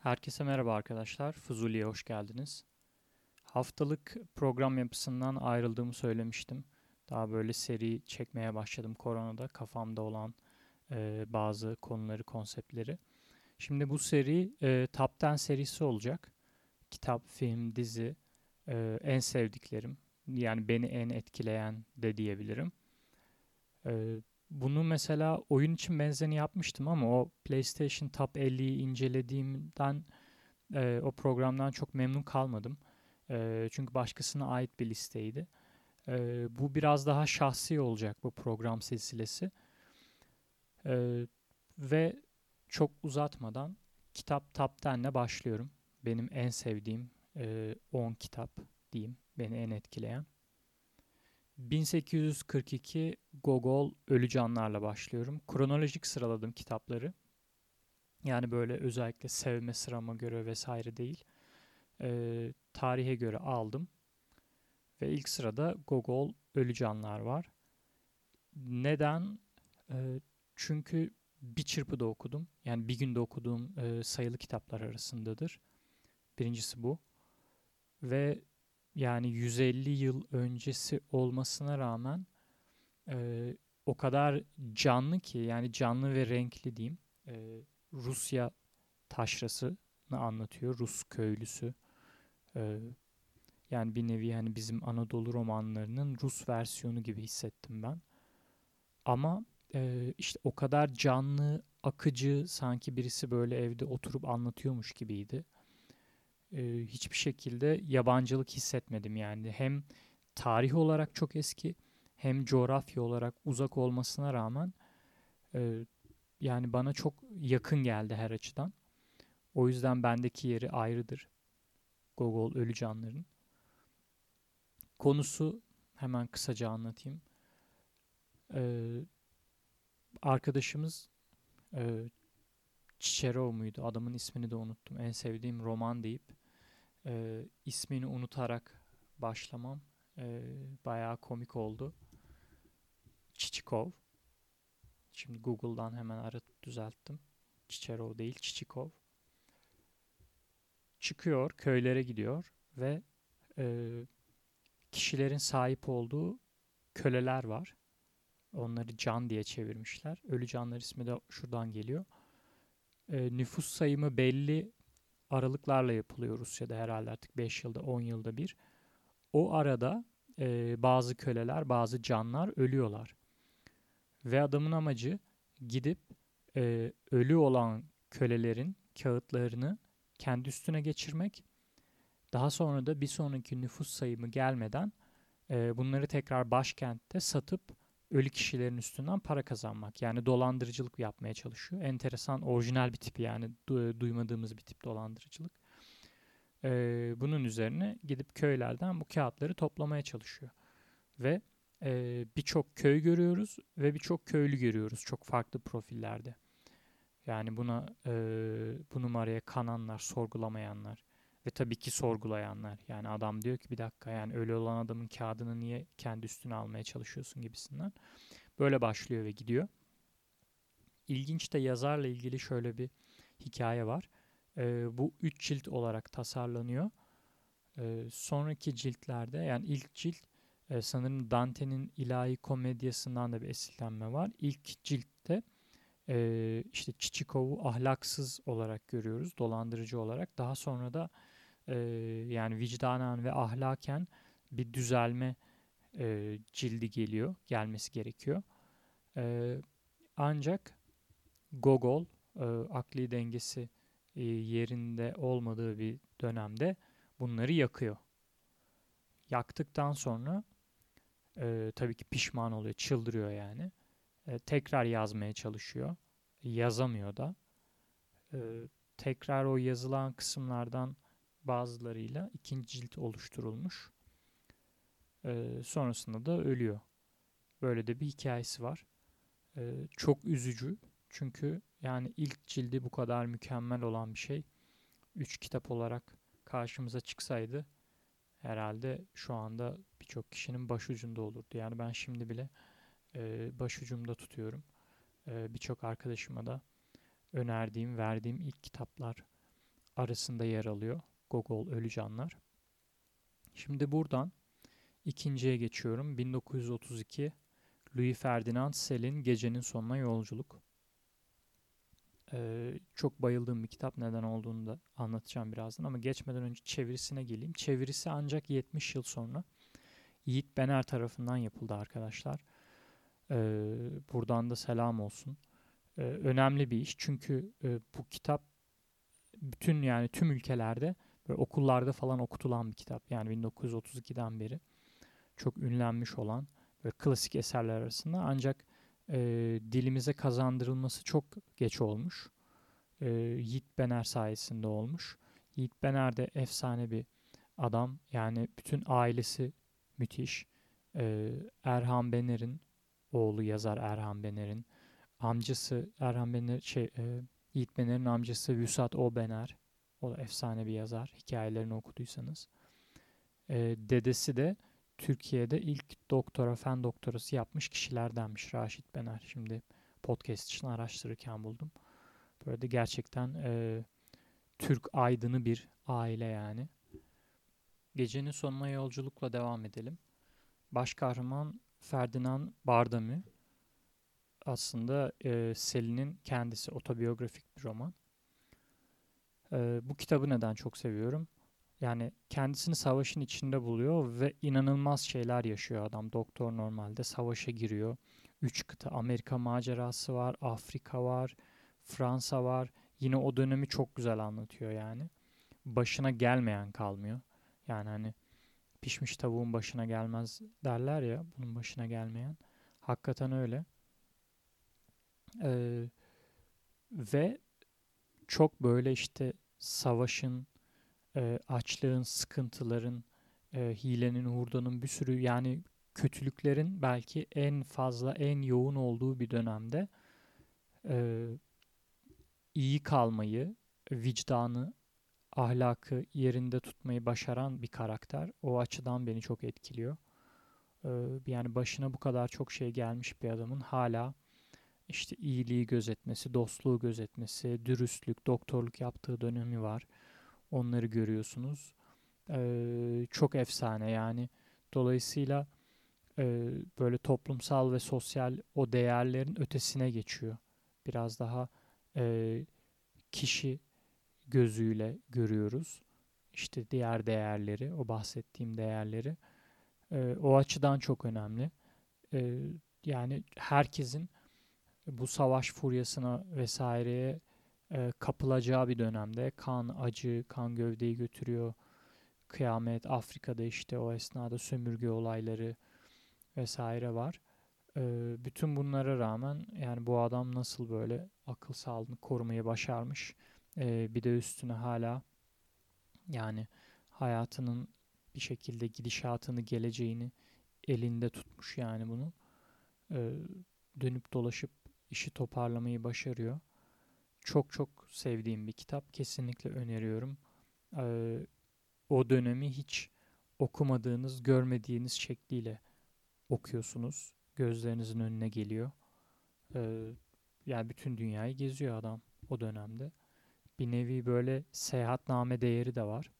Herkese merhaba arkadaşlar. Fuzuli'ye hoş geldiniz. Haftalık program yapısından ayrıldığımı söylemiştim. Daha böyle seri çekmeye başladım koronada kafamda olan e, bazı konuları, konseptleri. Şimdi bu seri e, Top 10 serisi olacak. Kitap, film, dizi, e, en sevdiklerim. Yani beni en etkileyen de diyebilirim. E, bunu mesela oyun için benzerini yapmıştım ama o PlayStation Top 50'yi incelediğimden e, o programdan çok memnun kalmadım. E, çünkü başkasına ait bir listeydi. E, bu biraz daha şahsi olacak bu program silsilesi. E, ve çok uzatmadan kitap Top 10'le başlıyorum. Benim en sevdiğim e, 10 kitap diyeyim. Beni en etkileyen. 1842 Gogol Ölü Canlarla başlıyorum. Kronolojik sıraladım kitapları. Yani böyle özellikle sevme sırama göre vesaire değil. E, tarihe göre aldım. Ve ilk sırada Gogol Ölü Canlar var. Neden? E, çünkü bir çırpıda okudum. Yani bir günde okuduğum e, sayılı kitaplar arasındadır. Birincisi bu. Ve yani 150 yıl öncesi olmasına rağmen e, o kadar canlı ki yani canlı ve renkli diyeyim. E, Rusya taşrasını anlatıyor. Rus köylüsü. E, yani bir nevi hani bizim Anadolu romanlarının Rus versiyonu gibi hissettim ben. Ama e, işte o kadar canlı, akıcı sanki birisi böyle evde oturup anlatıyormuş gibiydi e, hiçbir şekilde yabancılık hissetmedim yani. Hem tarih olarak çok eski hem coğrafya olarak uzak olmasına rağmen e, yani bana çok yakın geldi her açıdan. O yüzden bendeki yeri ayrıdır. Gogol Ölü Canların. Konusu hemen kısaca anlatayım. Ee, arkadaşımız e, Çiçerov muydu? Adamın ismini de unuttum. En sevdiğim roman deyip e, ismini unutarak başlamam e, bayağı komik oldu. Çiçikov. Şimdi Google'dan hemen aratıp düzelttim. Çiçerov değil, Çiçikov. Çıkıyor, köylere gidiyor ve e, kişilerin sahip olduğu köleler var. Onları can diye çevirmişler. Ölü canlar ismi de şuradan geliyor. E, nüfus sayımı belli aralıklarla yapılıyor Rusya'da herhalde artık 5 yılda 10 yılda bir. O arada e, bazı köleler bazı canlar ölüyorlar. Ve adamın amacı gidip e, ölü olan kölelerin kağıtlarını kendi üstüne geçirmek. Daha sonra da bir sonraki nüfus sayımı gelmeden e, bunları tekrar başkentte satıp ölü kişilerin üstünden para kazanmak. Yani dolandırıcılık yapmaya çalışıyor. Enteresan, orijinal bir tip yani du- duymadığımız bir tip dolandırıcılık. Ee, bunun üzerine gidip köylerden bu kağıtları toplamaya çalışıyor. Ve e, birçok köy görüyoruz ve birçok köylü görüyoruz çok farklı profillerde. Yani buna e, bu numaraya kananlar, sorgulamayanlar ve tabii ki sorgulayanlar. Yani adam diyor ki bir dakika yani ölü olan adamın kağıdını niye kendi üstüne almaya çalışıyorsun gibisinden. Böyle başlıyor ve gidiyor. İlginç de yazarla ilgili şöyle bir hikaye var. Ee, bu üç cilt olarak tasarlanıyor. Ee, sonraki ciltlerde yani ilk cilt e, sanırım Dante'nin ilahi komedyasından da bir esinlenme var. İlk ciltte e, işte Çiçikov'u ahlaksız olarak görüyoruz, dolandırıcı olarak. Daha sonra da yani vicdanen ve ahlaken bir düzelme e, cildi geliyor, gelmesi gerekiyor. E, ancak Gogol e, akli dengesi e, yerinde olmadığı bir dönemde bunları yakıyor. Yaktıktan sonra e, tabii ki pişman oluyor, çıldırıyor yani. E, tekrar yazmaya çalışıyor. Yazamıyor da. E, tekrar o yazılan kısımlardan bazılarıyla ikinci cilt oluşturulmuş. E, sonrasında da ölüyor. Böyle de bir hikayesi var. E, çok üzücü. Çünkü yani ilk cildi bu kadar mükemmel olan bir şey üç kitap olarak karşımıza çıksaydı herhalde şu anda birçok kişinin başucunda olurdu. Yani ben şimdi bile e, başucumda tutuyorum. E, birçok arkadaşıma da önerdiğim, verdiğim ilk kitaplar arasında yer alıyor. Gogol Ölü Canlar. Şimdi buradan ikinciye geçiyorum. 1932 Louis Ferdinand Selin Gecenin Sonuna Yolculuk. Ee, çok bayıldığım bir kitap. Neden olduğunu da anlatacağım birazdan ama geçmeden önce çevirisine geleyim. Çevirisi ancak 70 yıl sonra Yiğit Bener tarafından yapıldı arkadaşlar. Ee, buradan da selam olsun. Ee, önemli bir iş çünkü e, bu kitap bütün yani tüm ülkelerde böyle okullarda falan okutulan bir kitap. Yani 1932'den beri çok ünlenmiş olan böyle klasik eserler arasında ancak e, dilimize kazandırılması çok geç olmuş. E, Yiğit Bener sayesinde olmuş. Yiğit Bener de efsane bir adam. Yani bütün ailesi müthiş. E, Erhan Bener'in oğlu yazar Erhan Bener'in amcası Erhan Bener şey e, Yiğit Bener'in amcası Vüsat O Bener. O da efsane bir yazar. Hikayelerini okuduysanız. E, dedesi de Türkiye'de ilk doktora, fen doktorası yapmış kişilerdenmiş Raşit Bener. Şimdi podcast için araştırırken buldum. Böyle de gerçekten e, Türk aydını bir aile yani. Gecenin sonuna yolculukla devam edelim. Baş kahraman Ferdinand Bardamü. Aslında e, Selin'in kendisi otobiyografik bir roman. E, bu kitabı neden çok seviyorum? Yani kendisini savaşın içinde buluyor ve inanılmaz şeyler yaşıyor adam. Doktor normalde savaşa giriyor. Üç kıta Amerika macerası var, Afrika var, Fransa var. Yine o dönemi çok güzel anlatıyor yani. Başına gelmeyen kalmıyor. Yani hani pişmiş tavuğun başına gelmez derler ya bunun başına gelmeyen. Hakikaten öyle. Ee, ve çok böyle işte savaşın, e, açlığın, sıkıntıların, e, hilenin, hurdanın bir sürü yani kötülüklerin belki en fazla, en yoğun olduğu bir dönemde e, iyi kalmayı, vicdanı, ahlakı yerinde tutmayı başaran bir karakter. O açıdan beni çok etkiliyor. E, yani başına bu kadar çok şey gelmiş bir adamın hala işte iyiliği gözetmesi, dostluğu gözetmesi, dürüstlük, doktorluk yaptığı dönemi var. Onları görüyorsunuz. Ee, çok efsane yani. Dolayısıyla e, böyle toplumsal ve sosyal o değerlerin ötesine geçiyor. Biraz daha e, kişi gözüyle görüyoruz. İşte diğer değerleri, o bahsettiğim değerleri. E, o açıdan çok önemli. E, yani herkesin bu savaş furyasına vesaireye e, kapılacağı bir dönemde kan, acı, kan gövdeyi götürüyor. Kıyamet, Afrika'da işte o esnada sömürge olayları vesaire var. E, bütün bunlara rağmen yani bu adam nasıl böyle akıl sağlığını korumayı başarmış. E, bir de üstüne hala yani hayatının bir şekilde gidişatını, geleceğini elinde tutmuş yani bunu. E, dönüp dolaşıp işi toparlamayı başarıyor. Çok çok sevdiğim bir kitap. Kesinlikle öneriyorum. Ee, o dönemi hiç okumadığınız, görmediğiniz şekliyle okuyorsunuz. Gözlerinizin önüne geliyor. Ee, yani bütün dünyayı geziyor adam o dönemde. Bir nevi böyle seyahatname değeri de var.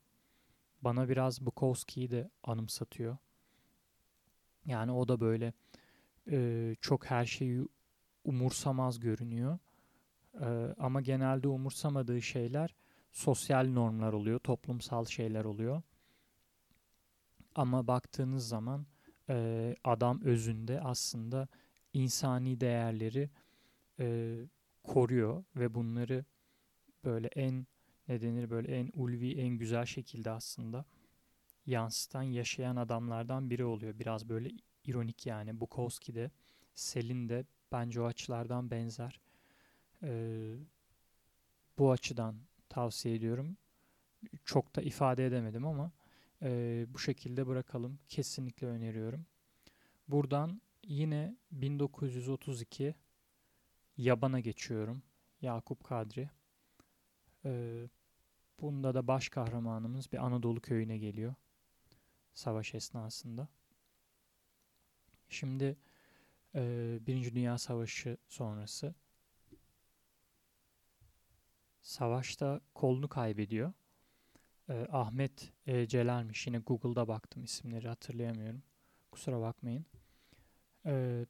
Bana biraz Bukowski'yi de anımsatıyor. Yani o da böyle e, çok her şeyi umursamaz görünüyor. Ee, ama genelde umursamadığı şeyler sosyal normlar oluyor, toplumsal şeyler oluyor. Ama baktığınız zaman e, adam özünde aslında insani değerleri e, koruyor ve bunları böyle en ne denir böyle en ulvi, en güzel şekilde aslında yansıtan, yaşayan adamlardan biri oluyor. Biraz böyle ironik yani. Bukowski de, Selin de bence o açılardan benzer. Ee, bu açıdan tavsiye ediyorum. Çok da ifade edemedim ama e, bu şekilde bırakalım. Kesinlikle öneriyorum. Buradan yine 1932 Yaban'a geçiyorum. Yakup Kadri. Ee, bunda da baş kahramanımız bir Anadolu köyüne geliyor. Savaş esnasında. Şimdi e, Birinci Dünya Savaşı sonrası Savaşta kolunu kaybediyor. Ee, Ahmet e, Celal'miş. Yine Google'da baktım isimleri hatırlayamıyorum. Kusura bakmayın. Ee,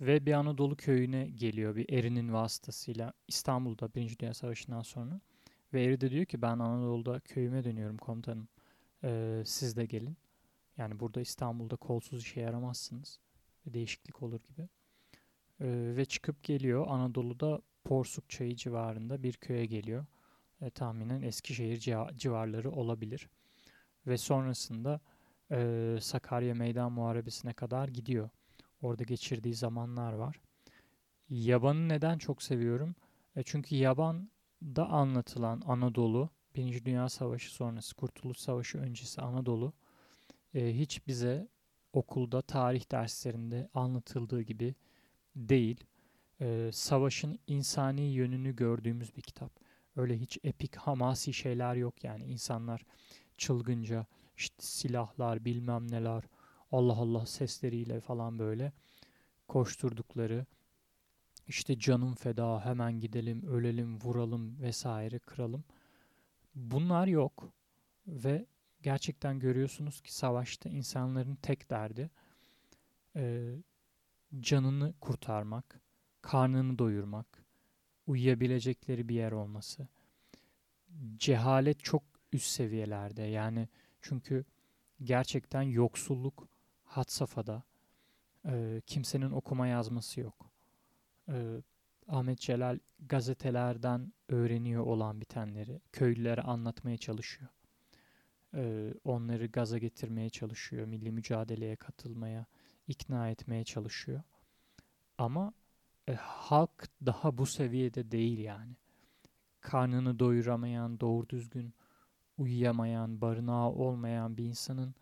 ve bir Anadolu köyüne geliyor bir erinin vasıtasıyla İstanbul'da Birinci Dünya Savaşı'ndan sonra. Ve eri de diyor ki ben Anadolu'da köyüme dönüyorum komutanım. Ee, siz de gelin. Yani burada İstanbul'da kolsuz işe yaramazsınız. Değişiklik olur gibi. Ee, ve çıkıp geliyor Anadolu'da Porsuk Çayı civarında bir köye geliyor. E, tahminen Eskişehir civarları olabilir. Ve sonrasında e, Sakarya Meydan Muharebesi'ne kadar gidiyor. Orada geçirdiği zamanlar var. Yaban'ı neden çok seviyorum? E, çünkü Yaban'da anlatılan Anadolu, Birinci Dünya Savaşı sonrası, Kurtuluş Savaşı öncesi Anadolu e, hiç bize okulda tarih derslerinde anlatıldığı gibi değil. E, savaşın insani yönünü gördüğümüz bir kitap. Öyle hiç epik, hamasi şeyler yok yani. insanlar çılgınca işte silahlar, bilmem neler, Allah Allah sesleriyle falan böyle koşturdukları işte canım feda hemen gidelim ölelim vuralım vesaire kıralım bunlar yok ve gerçekten görüyorsunuz ki savaşta insanların tek derdi e, canını kurtarmak karnını doyurmak uyuyabilecekleri bir yer olması cehalet çok üst seviyelerde yani çünkü gerçekten yoksulluk had safhada. E, kimsenin okuma yazması yok. E, Ahmet Celal gazetelerden öğreniyor olan bitenleri köylülere anlatmaya çalışıyor. E, onları gaza getirmeye çalışıyor. Milli mücadeleye katılmaya, ikna etmeye çalışıyor. Ama e, halk daha bu seviyede değil yani. Karnını doyuramayan, doğru düzgün uyuyamayan, barınağı olmayan bir insanın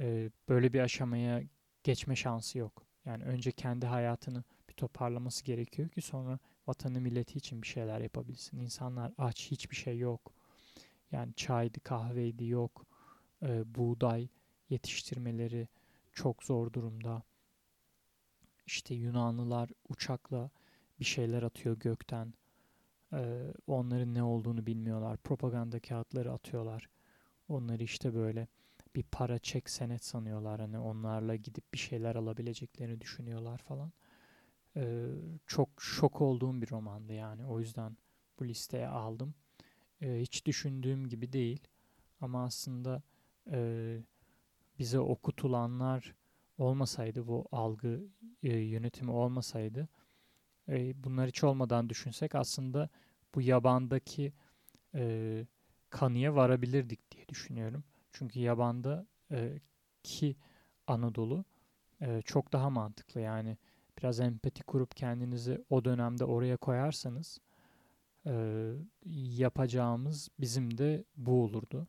e, böyle bir aşamaya geçme şansı yok. Yani önce kendi hayatını bir toparlaması gerekiyor ki sonra vatanı milleti için bir şeyler yapabilsin. İnsanlar aç, hiçbir şey yok. Yani çaydı, kahveydi yok. E, buğday yetiştirmeleri çok zor durumda. İşte Yunanlılar uçakla bir şeyler atıyor gökten. Ee, onların ne olduğunu bilmiyorlar. Propaganda kağıtları atıyorlar. Onları işte böyle bir para çek senet sanıyorlar. Hani onlarla gidip bir şeyler alabileceklerini düşünüyorlar falan. Ee, çok şok olduğum bir romandı yani. O yüzden bu listeye aldım. Ee, hiç düşündüğüm gibi değil. Ama aslında e, bize okutulanlar olmasaydı, bu algı e, yönetimi olmasaydı, e, bunlar hiç olmadan düşünsek aslında bu yabandaki e, kanıya varabilirdik diye düşünüyorum. Çünkü yabanda e, ki Anadolu e, çok daha mantıklı. Yani biraz empati kurup kendinizi o dönemde oraya koyarsanız e, yapacağımız bizim de bu olurdu.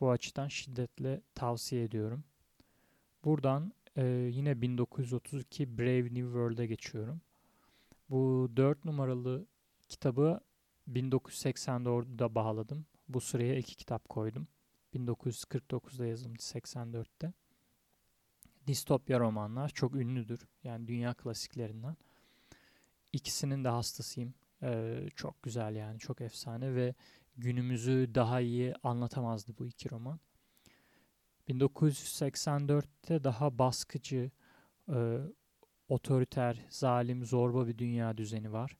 Bu açıdan şiddetle tavsiye ediyorum. Buradan e, yine 1932 Brave New World'a geçiyorum. Bu 4 numaralı kitabı 1984'de bağladım. Bu sıraya iki kitap koydum. 1949'da yazılmış 84'te. Distopya romanlar çok ünlüdür. Yani dünya klasiklerinden. İkisinin de hastasıyım. Ee, çok güzel yani çok efsane ve günümüzü daha iyi anlatamazdı bu iki roman. 1984'te daha baskıcı, e, otoriter, zalim, zorba bir dünya düzeni var.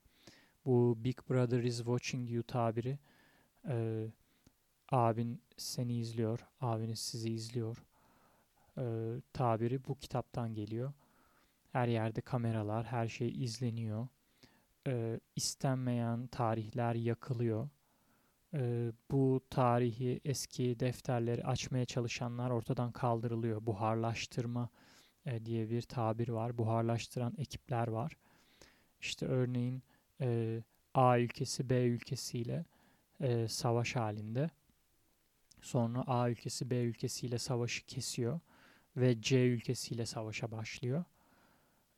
Bu Big Brother is watching you tabiri e, abin seni izliyor, abiniz sizi izliyor e, tabiri bu kitaptan geliyor. Her yerde kameralar, her şey izleniyor. E, istenmeyen tarihler yakılıyor. E, bu tarihi, eski defterleri açmaya çalışanlar ortadan kaldırılıyor. Buharlaştırma e, diye bir tabir var. Buharlaştıran ekipler var. İşte örneğin e, A ülkesi B ülkesiyle e, savaş halinde. Sonra A ülkesi B ülkesiyle savaşı kesiyor ve C ülkesiyle savaşa başlıyor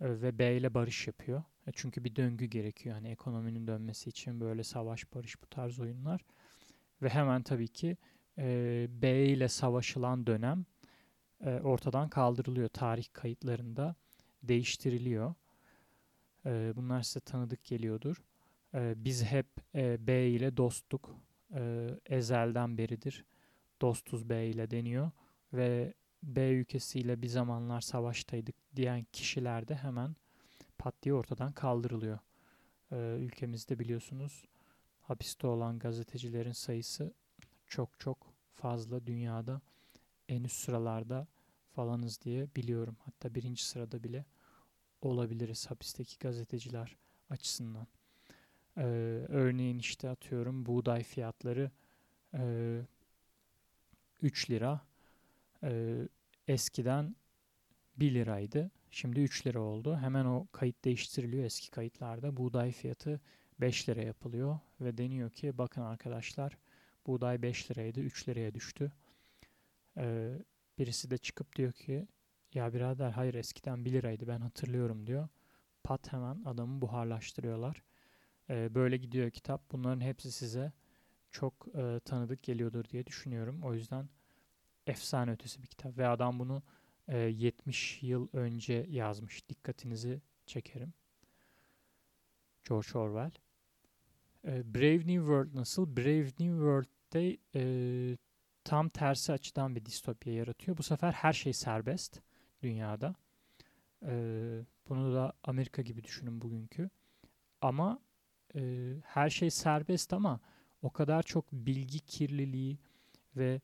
e, ve B ile barış yapıyor. E, çünkü bir döngü gerekiyor hani ekonominin dönmesi için böyle savaş barış bu tarz oyunlar. Ve hemen tabii ki e, B ile savaşılan dönem e, ortadan kaldırılıyor tarih kayıtlarında değiştiriliyor. E, bunlar size tanıdık geliyordur. E, biz hep e, B ile dostluk. E, ezelden beridir dostuz B ile deniyor ve B ülkesiyle bir zamanlar savaştaydık diyen kişiler de hemen pat diye ortadan kaldırılıyor. Ee, ülkemizde biliyorsunuz hapiste olan gazetecilerin sayısı çok çok fazla dünyada en üst sıralarda falanız diye biliyorum. Hatta birinci sırada bile olabiliriz hapisteki gazeteciler açısından. Ee, örneğin işte atıyorum buğday fiyatları e, 3 lira. Ee, eskiden 1 liraydı. Şimdi 3 lira oldu. Hemen o kayıt değiştiriliyor eski kayıtlarda. Buğday fiyatı 5 lira yapılıyor ve deniyor ki bakın arkadaşlar buğday 5 liraydı 3 liraya düştü. Ee, birisi de çıkıp diyor ki ya birader hayır eskiden 1 liraydı ben hatırlıyorum diyor. Pat hemen adamı buharlaştırıyorlar. Ee, böyle gidiyor kitap. Bunların hepsi size çok e, tanıdık geliyordur diye düşünüyorum. O yüzden efsane ötesi bir kitap ve adam bunu e, 70 yıl önce yazmış. Dikkatinizi çekerim. George Orwell. E, Brave New World nasıl? Brave New World'de e, tam tersi açıdan bir distopya yaratıyor. Bu sefer her şey serbest dünyada. E, bunu da Amerika gibi düşünün bugünkü. Ama e, her şey serbest ama o kadar çok bilgi kirliliği ve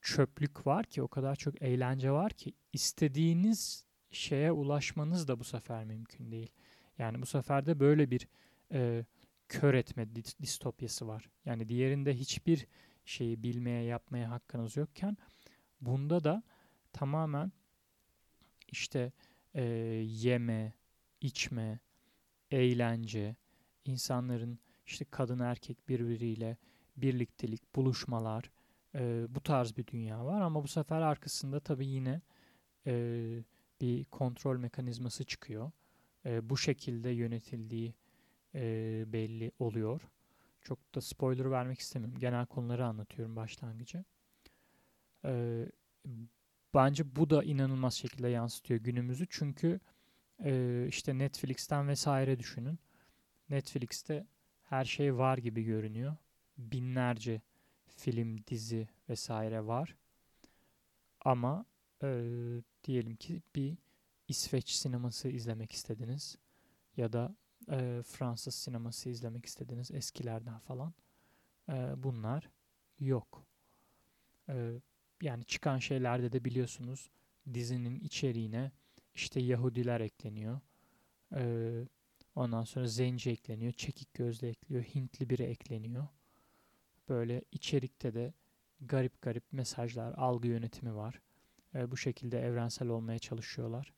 çöplük var ki, o kadar çok eğlence var ki istediğiniz şeye ulaşmanız da bu sefer mümkün değil. Yani bu sefer de böyle bir e, kör etme distopyası var. Yani diğerinde hiçbir şeyi bilmeye, yapmaya hakkınız yokken bunda da tamamen işte e, yeme, içme, eğlence, insanların işte kadın erkek birbiriyle birliktelik, buluşmalar, e, bu tarz bir dünya var ama bu sefer arkasında tabii yine e, bir kontrol mekanizması çıkıyor. E, bu şekilde yönetildiği e, belli oluyor. Çok da spoiler vermek istemiyorum. Genel konuları anlatıyorum başlangıcı. E, bence bu da inanılmaz şekilde yansıtıyor günümüzü. Çünkü e, işte Netflix'ten vesaire düşünün. Netflix'te her şey var gibi görünüyor. Binlerce film, dizi vesaire var. Ama e, diyelim ki bir İsveç sineması izlemek istediniz ya da e, Fransız sineması izlemek istediniz eskilerden falan. E, bunlar yok. E, yani çıkan şeylerde de biliyorsunuz dizinin içeriğine işte Yahudiler ekleniyor. E, ondan sonra zenci ekleniyor, çekik gözlü ekliyor, Hintli biri ekleniyor böyle içerikte de garip garip mesajlar, algı yönetimi var. E, bu şekilde evrensel olmaya çalışıyorlar.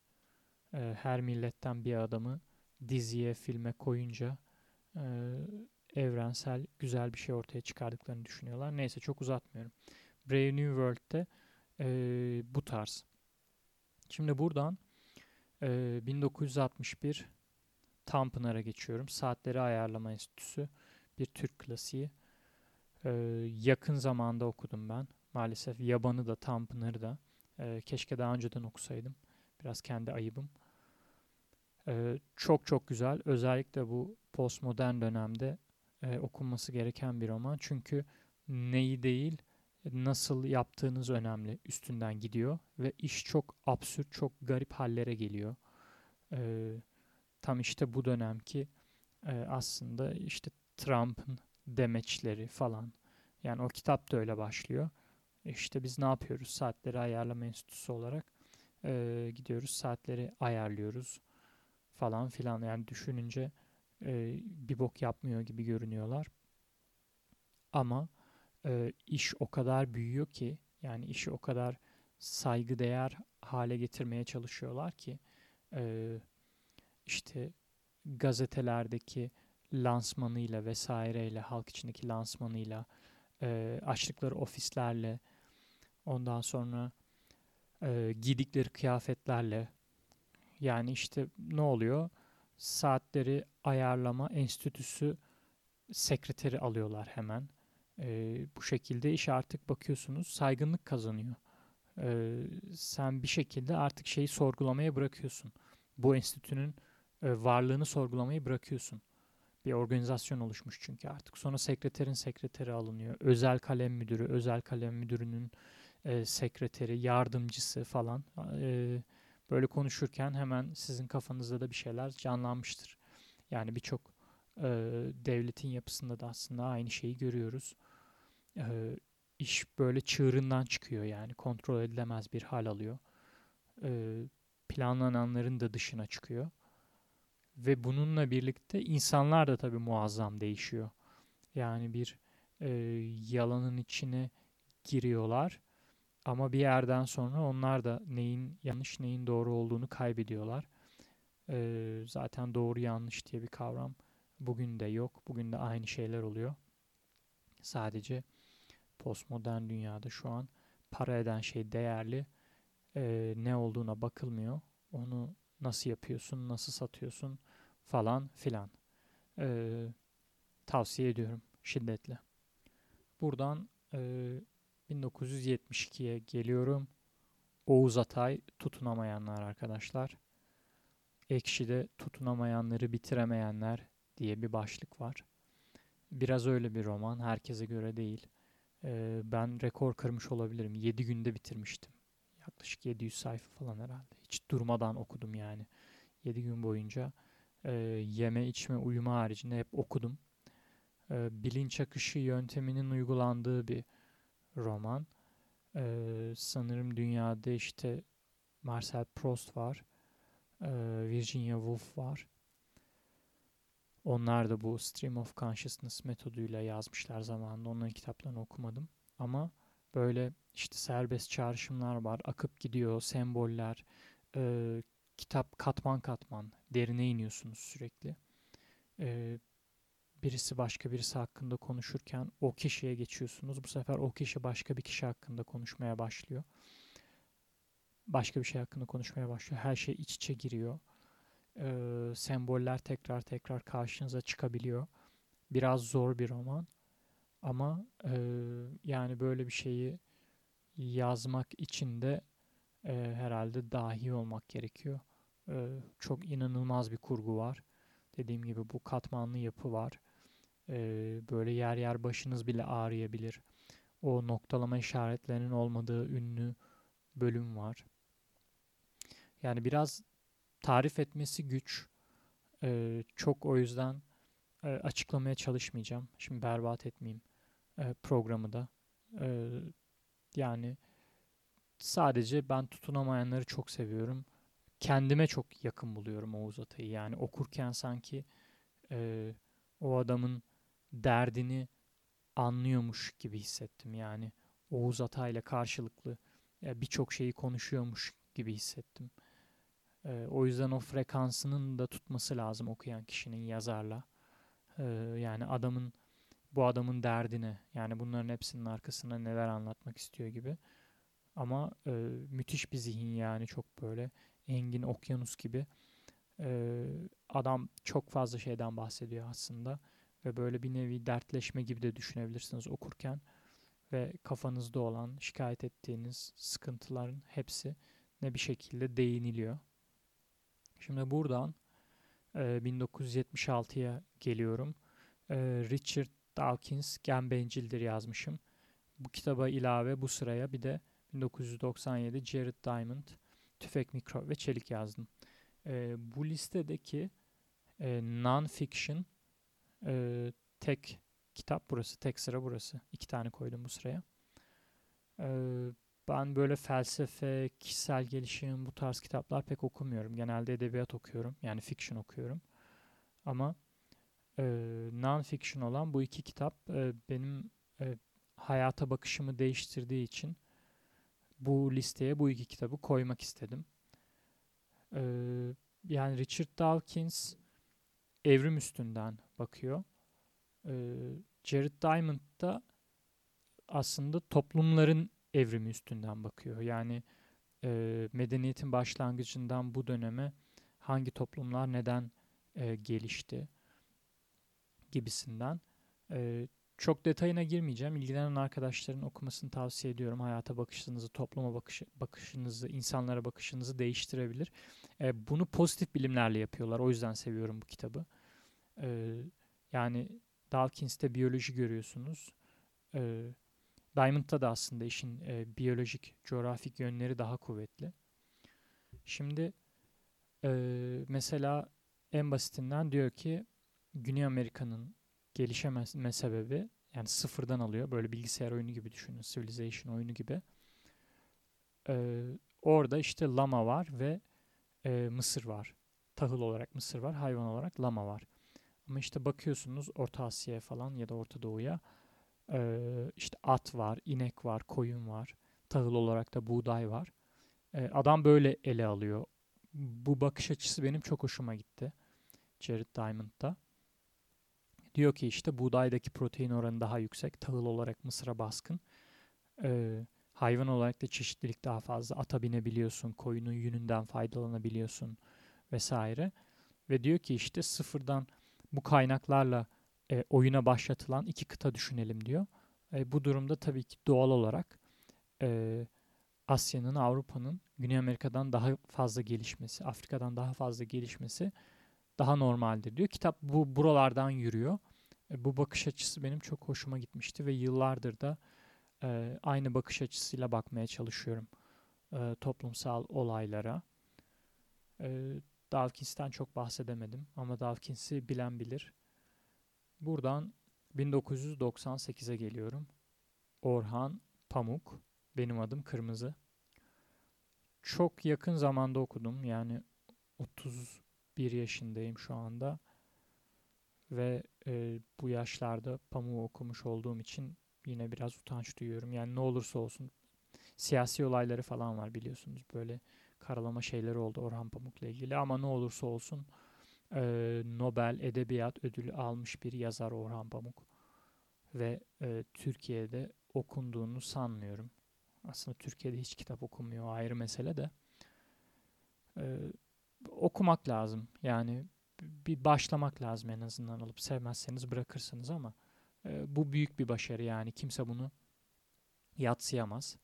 E, her milletten bir adamı diziye, filme koyunca e, evrensel güzel bir şey ortaya çıkardıklarını düşünüyorlar. Neyse çok uzatmıyorum. Brave New World'de e, bu tarz. Şimdi buradan e, 1961 Tanpınar'a geçiyorum. Saatleri Ayarlama Enstitüsü bir Türk klasiği. Ee, yakın zamanda okudum ben. Maalesef Yaban'ı da Tanpınar'ı da. Ee, keşke daha önceden okusaydım. Biraz kendi ayıbım. Ee, çok çok güzel. Özellikle bu postmodern dönemde e, okunması gereken bir roman. Çünkü neyi değil, nasıl yaptığınız önemli. Üstünden gidiyor ve iş çok absürt, çok garip hallere geliyor. Ee, tam işte bu dönemki e, aslında işte Trump'ın demeçleri falan. Yani o kitap da öyle başlıyor. İşte biz ne yapıyoruz? Saatleri ayarlama enstitüsü olarak e, gidiyoruz saatleri ayarlıyoruz falan filan. Yani düşününce e, bir bok yapmıyor gibi görünüyorlar. Ama e, iş o kadar büyüyor ki yani işi o kadar saygıdeğer hale getirmeye çalışıyorlar ki e, işte gazetelerdeki lansmanıyla vesaireyle, halk içindeki lansmanıyla, e, açtıkları ofislerle, ondan sonra e, giydikleri kıyafetlerle, yani işte ne oluyor? Saatleri ayarlama enstitüsü sekreteri alıyorlar hemen. E, bu şekilde iş artık bakıyorsunuz saygınlık kazanıyor. E, sen bir şekilde artık şeyi sorgulamaya bırakıyorsun. Bu enstitünün e, varlığını sorgulamayı bırakıyorsun Bir organizasyon oluşmuş çünkü artık. Sonra sekreterin sekreteri alınıyor. Özel kalem müdürü, özel kalem müdürünün e, sekreteri, yardımcısı falan. E, böyle konuşurken hemen sizin kafanızda da bir şeyler canlanmıştır. Yani birçok e, devletin yapısında da aslında aynı şeyi görüyoruz. E, iş böyle çığırından çıkıyor yani kontrol edilemez bir hal alıyor. E, planlananların da dışına çıkıyor. Ve bununla birlikte insanlar da tabii muazzam değişiyor. Yani bir e, yalanın içine giriyorlar ama bir yerden sonra onlar da neyin yanlış neyin doğru olduğunu kaybediyorlar. E, zaten doğru yanlış diye bir kavram bugün de yok. Bugün de aynı şeyler oluyor. Sadece postmodern dünyada şu an para eden şey değerli. E, ne olduğuna bakılmıyor. Onu nasıl yapıyorsun, nasıl satıyorsun falan filan. E, tavsiye ediyorum şiddetle. Buradan e, 1972'ye geliyorum. Oğuz Atay tutunamayanlar arkadaşlar. Ekşi'de tutunamayanları bitiremeyenler diye bir başlık var. Biraz öyle bir roman. Herkese göre değil. Ee, ben rekor kırmış olabilirim. 7 günde bitirmiştim. Yaklaşık 700 sayfa falan herhalde. Hiç durmadan okudum yani. 7 gün boyunca e, yeme, içme, uyuma haricinde hep okudum. E, bilinç akışı yönteminin uygulandığı bir roman. E, sanırım dünyada işte Marcel Proust var. E, Virginia Woolf var. Onlar da bu Stream of Consciousness metoduyla yazmışlar zamanında. Onların kitaplarını okumadım. Ama böyle işte serbest çağrışımlar var. Akıp gidiyor, semboller, e, kitap katman katman derine iniyorsunuz sürekli. E, birisi başka birisi hakkında konuşurken o kişiye geçiyorsunuz. Bu sefer o kişi başka bir kişi hakkında konuşmaya başlıyor. Başka bir şey hakkında konuşmaya başlıyor. Her şey iç içe giriyor. Ee, semboller tekrar tekrar karşınıza çıkabiliyor. Biraz zor bir roman. Ama e, yani böyle bir şeyi yazmak için de e, herhalde dahi olmak gerekiyor. E, çok inanılmaz bir kurgu var. Dediğim gibi bu katmanlı yapı var. E, böyle yer yer başınız bile ağrıyabilir. O noktalama işaretlerinin olmadığı ünlü bölüm var. Yani biraz tarif etmesi güç. E, çok o yüzden e, açıklamaya çalışmayacağım. Şimdi berbat etmeyeyim e, programı da. E, yani sadece ben tutunamayanları çok seviyorum. Kendime çok yakın buluyorum Oğuz Atay'ı. Yani okurken sanki e, o adamın derdini anlıyormuş gibi hissettim. Yani Oğuz Atay'la karşılıklı e, birçok şeyi konuşuyormuş gibi hissettim. E, o yüzden o frekansının da tutması lazım okuyan kişinin yazarla. E, yani adamın bu adamın derdine yani bunların hepsinin arkasında neler anlatmak istiyor gibi. Ama e, müthiş bir zihin yani çok böyle engin okyanus gibi. E, adam çok fazla şeyden bahsediyor aslında. Ve böyle bir nevi dertleşme gibi de düşünebilirsiniz okurken. Ve kafanızda olan şikayet ettiğiniz sıkıntıların hepsi ne bir şekilde değiniliyor. Şimdi buradan e, 1976'ya geliyorum. E, Richard Dawkins Gen Bencildir yazmışım. Bu kitaba ilave bu sıraya bir de 1997 Jared Diamond Tüfek, Mikro ve Çelik yazdım. E, bu listedeki e, non-fiction e, tek kitap burası, tek sıra burası. İki tane koydum bu sıraya. E, ben böyle felsefe, kişisel gelişim bu tarz kitaplar pek okumuyorum. Genelde edebiyat okuyorum. Yani fiction okuyorum. Ama e, non-fiction olan bu iki kitap e, benim e, hayata bakışımı değiştirdiği için bu listeye bu iki kitabı koymak istedim. E, yani Richard Dawkins evrim üstünden bakıyor. E, Jared Diamond da aslında toplumların evrimi üstünden bakıyor. Yani e, medeniyetin başlangıcından bu döneme hangi toplumlar neden e, gelişti gibisinden. E, çok detayına girmeyeceğim. İlgilenen arkadaşların okumasını tavsiye ediyorum. Hayata bakışınızı, topluma bakış, bakışınızı, insanlara bakışınızı değiştirebilir. E, bunu pozitif bilimlerle yapıyorlar. O yüzden seviyorum bu kitabı. E, Yani Dawkins'te biyoloji görüyorsunuz. E, Diamond'da da aslında işin e, biyolojik, coğrafik yönleri daha kuvvetli. Şimdi e, mesela en basitinden diyor ki Güney Amerika'nın gelişememe sebebi yani sıfırdan alıyor. Böyle bilgisayar oyunu gibi düşünün. Civilization oyunu gibi. Ee, orada işte lama var ve e, mısır var. Tahıl olarak mısır var. Hayvan olarak lama var. Ama işte bakıyorsunuz Orta Asya'ya falan ya da Orta Doğu'ya e, işte at var, inek var, koyun var. Tahıl olarak da buğday var. E, adam böyle ele alıyor. Bu bakış açısı benim çok hoşuma gitti. Jared Diamond'da. Diyor ki işte buğdaydaki protein oranı daha yüksek. Tahıl olarak mısıra baskın. Ee, hayvan olarak da çeşitlilik daha fazla. Ata binebiliyorsun. Koyunun yününden faydalanabiliyorsun vesaire. Ve diyor ki işte sıfırdan bu kaynaklarla e, oyuna başlatılan iki kıta düşünelim diyor. E, bu durumda tabii ki doğal olarak e, Asya'nın, Avrupa'nın Güney Amerika'dan daha fazla gelişmesi, Afrika'dan daha fazla gelişmesi daha normaldir diyor. Kitap bu buralardan yürüyor. E, bu bakış açısı benim çok hoşuma gitmişti ve yıllardır da e, aynı bakış açısıyla bakmaya çalışıyorum e, toplumsal olaylara. E, Dawkins'ten çok bahsedemedim ama Dawkins'i bilen bilir. Buradan 1998'e geliyorum. Orhan Pamuk. Benim adım Kırmızı. Çok yakın zamanda okudum. Yani 30 bir yaşındayım şu anda ve e, bu yaşlarda pamuğu okumuş olduğum için yine biraz utanç duyuyorum. Yani ne olursa olsun siyasi olayları falan var biliyorsunuz böyle karalama şeyleri oldu Orhan Pamuk'la ilgili ama ne olursa olsun e, Nobel Edebiyat Ödülü almış bir yazar Orhan Pamuk ve e, Türkiye'de okunduğunu sanmıyorum. Aslında Türkiye'de hiç kitap okunmuyor ayrı mesele de. E, okumak lazım. Yani bir başlamak lazım en azından alıp sevmezseniz bırakırsınız ama e, bu büyük bir başarı yani kimse bunu yatsıyamaz.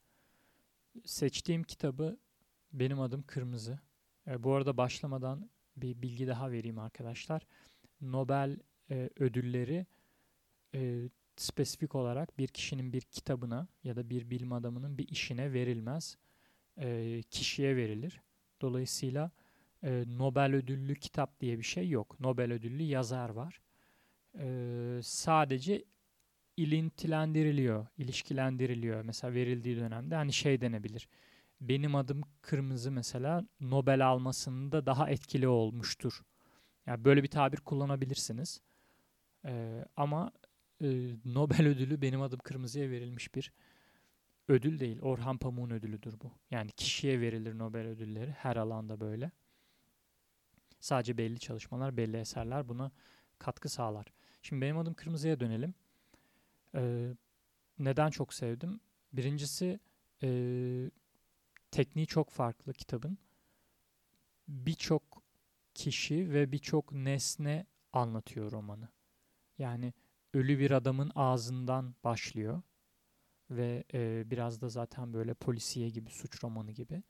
Seçtiğim kitabı benim adım Kırmızı. E, bu arada başlamadan bir bilgi daha vereyim arkadaşlar. Nobel e, ödülleri e, spesifik olarak bir kişinin bir kitabına ya da bir bilim adamının bir işine verilmez. E, kişiye verilir. Dolayısıyla e, Nobel ödüllü kitap diye bir şey yok. Nobel ödüllü yazar var. E, sadece ilintilendiriliyor, ilişkilendiriliyor. Mesela verildiği dönemde hani şey denebilir. Benim adım Kırmızı mesela Nobel almasında daha etkili olmuştur. Yani böyle bir tabir kullanabilirsiniz. E, ama e, Nobel ödülü benim adım Kırmızı'ya verilmiş bir ödül değil. Orhan Pamuk'un ödülüdür bu. Yani kişiye verilir Nobel ödülleri her alanda böyle. Sadece belli çalışmalar, belli eserler buna katkı sağlar. Şimdi benim adım Kırmızı'ya dönelim. Ee, neden çok sevdim? Birincisi e, tekniği çok farklı kitabın. Birçok kişi ve birçok nesne anlatıyor romanı. Yani ölü bir adamın ağzından başlıyor ve e, biraz da zaten böyle polisiye gibi, suç romanı gibi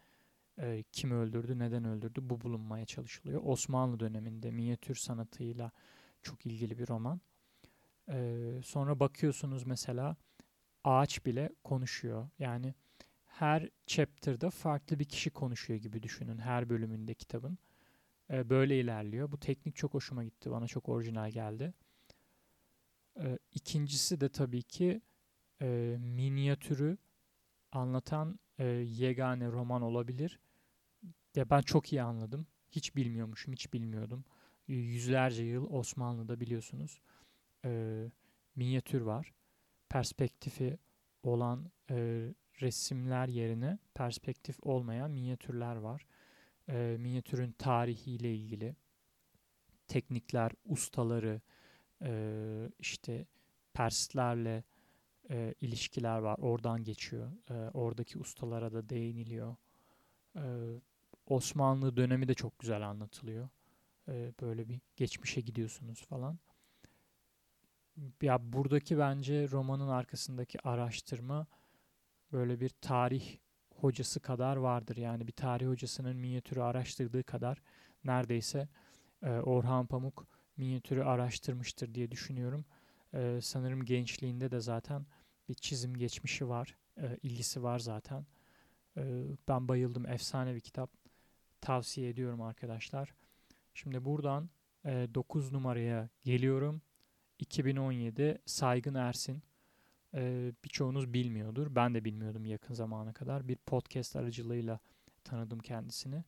e, kim öldürdü, neden öldürdü bu bulunmaya çalışılıyor. Osmanlı döneminde minyatür sanatıyla çok ilgili bir roman. E, sonra bakıyorsunuz mesela ağaç bile konuşuyor. Yani her chapter'da farklı bir kişi konuşuyor gibi düşünün her bölümünde kitabın. E, böyle ilerliyor. Bu teknik çok hoşuma gitti. Bana çok orijinal geldi. E, ikincisi de tabii ki e, minyatürü anlatan e, yegane roman olabilir. Ya ben çok iyi anladım. Hiç bilmiyormuşum, hiç bilmiyordum. Yüzlerce yıl Osmanlı'da biliyorsunuz e, minyatür var. Perspektifi olan e, resimler yerine perspektif olmayan minyatürler var. E, minyatürün tarihiyle ilgili teknikler, ustaları, e, işte Perslerle e, ilişkiler var. Oradan geçiyor. E, oradaki ustalara da değiniliyor. E, Osmanlı dönemi de çok güzel anlatılıyor. Ee, böyle bir geçmişe gidiyorsunuz falan. Ya buradaki bence romanın arkasındaki araştırma böyle bir tarih hocası kadar vardır. Yani bir tarih hocasının minyatürü araştırdığı kadar neredeyse e, Orhan Pamuk minyatürü araştırmıştır diye düşünüyorum. E, sanırım gençliğinde de zaten bir çizim geçmişi var, e, ilgisi var zaten. E, ben bayıldım, efsane bir kitap. Tavsiye ediyorum arkadaşlar. Şimdi buradan e, 9 numaraya geliyorum. 2017 Saygın Ersin. E, birçoğunuz bilmiyordur. Ben de bilmiyordum yakın zamana kadar. Bir podcast aracılığıyla tanıdım kendisini.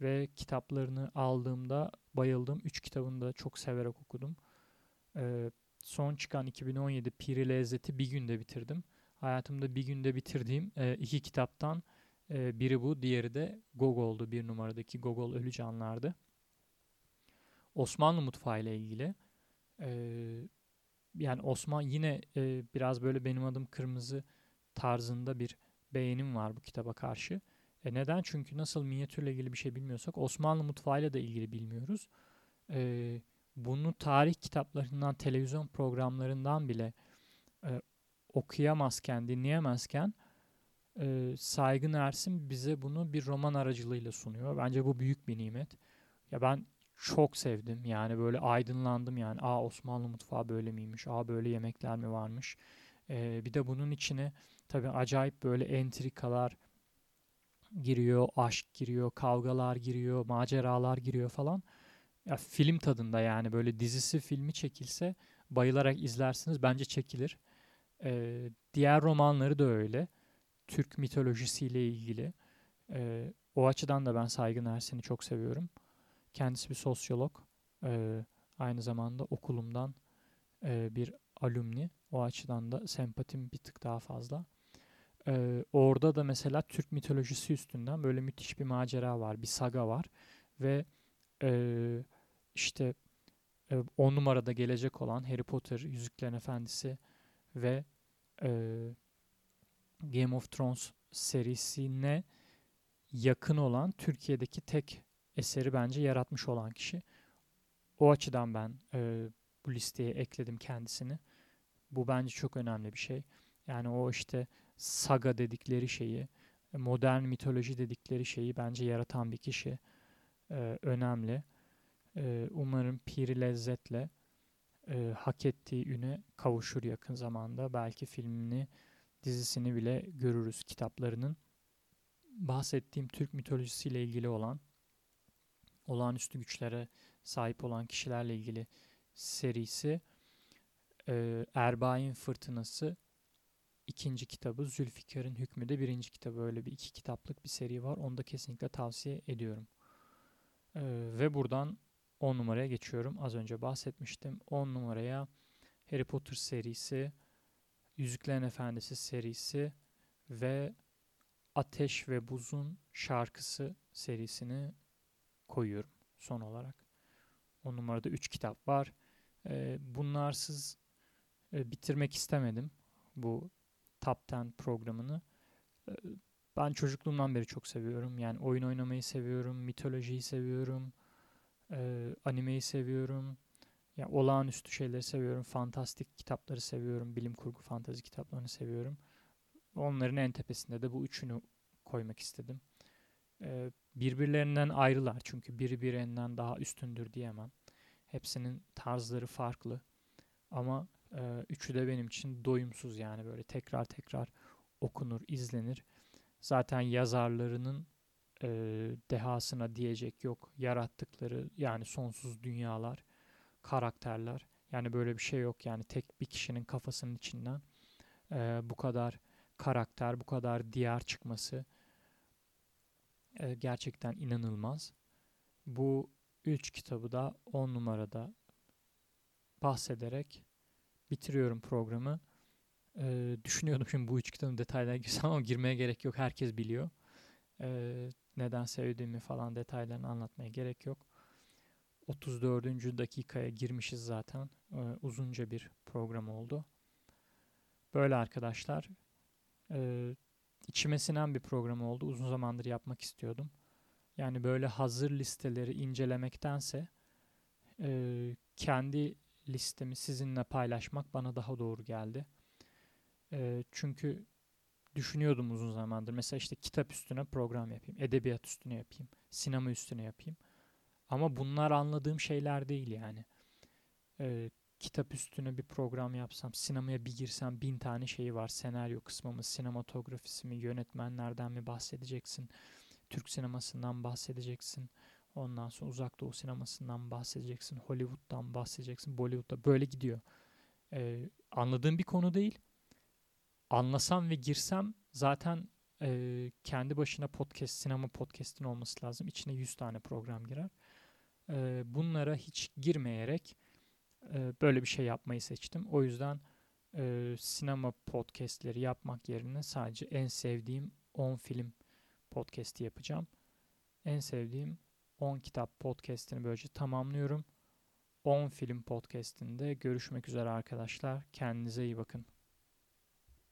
Ve kitaplarını aldığımda bayıldım. Üç kitabını da çok severek okudum. E, son çıkan 2017 Piri Lezzet'i bir günde bitirdim. Hayatımda bir günde bitirdiğim e, iki kitaptan e, biri bu, diğeri de Gogol'du. Bir numaradaki Gogol Ölü Canlar'dı. Osmanlı mutfağı ile ilgili. E, yani Osman yine e, biraz böyle benim adım kırmızı tarzında bir beğenim var bu kitaba karşı. E neden? Çünkü nasıl minyatürle ilgili bir şey bilmiyorsak Osmanlı mutfağıyla da ilgili bilmiyoruz. E, bunu tarih kitaplarından, televizyon programlarından bile e, okuyamazken, dinleyemezken e, Saygın Ersin bize bunu bir roman aracılığıyla sunuyor. Bence bu büyük bir nimet. Ya ben çok sevdim. Yani böyle aydınlandım yani. Aa Osmanlı mutfağı böyle miymiş? Aa böyle yemekler mi varmış? Ee, bir de bunun içine tabii acayip böyle entrikalar giriyor, aşk giriyor, kavgalar giriyor, maceralar giriyor falan. Ya film tadında yani böyle dizisi filmi çekilse bayılarak izlersiniz. Bence çekilir. Ee, diğer romanları da öyle. Türk mitolojisiyle ilgili. Ee, o açıdan da ben Saygın Ersin'i çok seviyorum. Kendisi bir sosyolog. Ee, aynı zamanda okulumdan e, bir alumni. O açıdan da sempatim bir tık daha fazla. Ee, orada da mesela Türk mitolojisi üstünden böyle müthiş bir macera var. Bir saga var. Ve e, işte e, on numarada gelecek olan Harry Potter, Yüzüklerin Efendisi ve e, Game of Thrones serisine yakın olan Türkiye'deki tek eseri bence yaratmış olan kişi. O açıdan ben e, bu listeye ekledim kendisini. Bu bence çok önemli bir şey. Yani o işte saga dedikleri şeyi, modern mitoloji dedikleri şeyi bence yaratan bir kişi. E, önemli. E, umarım Piri Lezzet'le e, hak ettiği üne kavuşur yakın zamanda. Belki filmini, dizisini bile görürüz kitaplarının. Bahsettiğim Türk mitolojisiyle ilgili olan olağanüstü güçlere sahip olan kişilerle ilgili serisi e, Erbain Fırtınası ikinci kitabı Zülfikar'ın Hükmü de birinci kitabı öyle bir iki kitaplık bir seri var. Onu da kesinlikle tavsiye ediyorum. E, ve buradan 10 numaraya geçiyorum. Az önce bahsetmiştim. 10 numaraya Harry Potter serisi, Yüzüklerin Efendisi serisi ve Ateş ve Buz'un şarkısı serisini koyuyorum son olarak. O numarada 3 kitap var. E, bunlarsız e, bitirmek istemedim bu Top 10 programını. E, ben çocukluğumdan beri çok seviyorum. Yani oyun oynamayı seviyorum, mitolojiyi seviyorum, e, animeyi seviyorum. Yani olağanüstü şeyleri seviyorum, fantastik kitapları seviyorum, bilim kurgu fantazi kitaplarını seviyorum. Onların en tepesinde de bu üçünü koymak istedim. Ee, birbirlerinden ayrılar çünkü biri birinden daha üstündür diyemem. Hepsinin tarzları farklı ama e, üçü de benim için doyumsuz yani böyle tekrar tekrar okunur, izlenir. Zaten yazarlarının e, dehasına diyecek yok. Yarattıkları yani sonsuz dünyalar, karakterler. Yani böyle bir şey yok yani tek bir kişinin kafasının içinden e, bu kadar karakter, bu kadar diyar çıkması e, gerçekten inanılmaz. Bu üç kitabı da 10 numarada bahsederek bitiriyorum programı. E, düşünüyordum şimdi bu üç kitabın detaylarına girsem ama girmeye gerek yok. Herkes biliyor. E, neden sevdiğimi falan detaylarını anlatmaya gerek yok. 34. dakikaya girmişiz zaten. E, uzunca bir program oldu. Böyle arkadaşlar. E, içime sinen bir program oldu. Uzun zamandır yapmak istiyordum. Yani böyle hazır listeleri incelemektense e, kendi listemi sizinle paylaşmak bana daha doğru geldi. E, çünkü düşünüyordum uzun zamandır. Mesela işte kitap üstüne program yapayım, edebiyat üstüne yapayım, sinema üstüne yapayım. Ama bunlar anladığım şeyler değil yani. e, kitap üstüne bir program yapsam, sinemaya bir girsem bin tane şeyi var. Senaryo kısmı mı, sinematografisi mi, yönetmenlerden mi bahsedeceksin, Türk sinemasından bahsedeceksin. Ondan sonra uzak doğu sinemasından bahsedeceksin, Hollywood'dan bahsedeceksin, Bollywood'da böyle gidiyor. Ee, anladığım bir konu değil. Anlasam ve girsem zaten e, kendi başına podcast, sinema podcast'in olması lazım. İçine 100 tane program girer. E, bunlara hiç girmeyerek e, böyle bir şey yapmayı seçtim. O yüzden e, sinema podcastleri yapmak yerine sadece en sevdiğim 10 film podcast'i yapacağım. En sevdiğim 10 kitap podcast'ini böylece tamamlıyorum. 10 film podcast'inde görüşmek üzere arkadaşlar. Kendinize iyi bakın.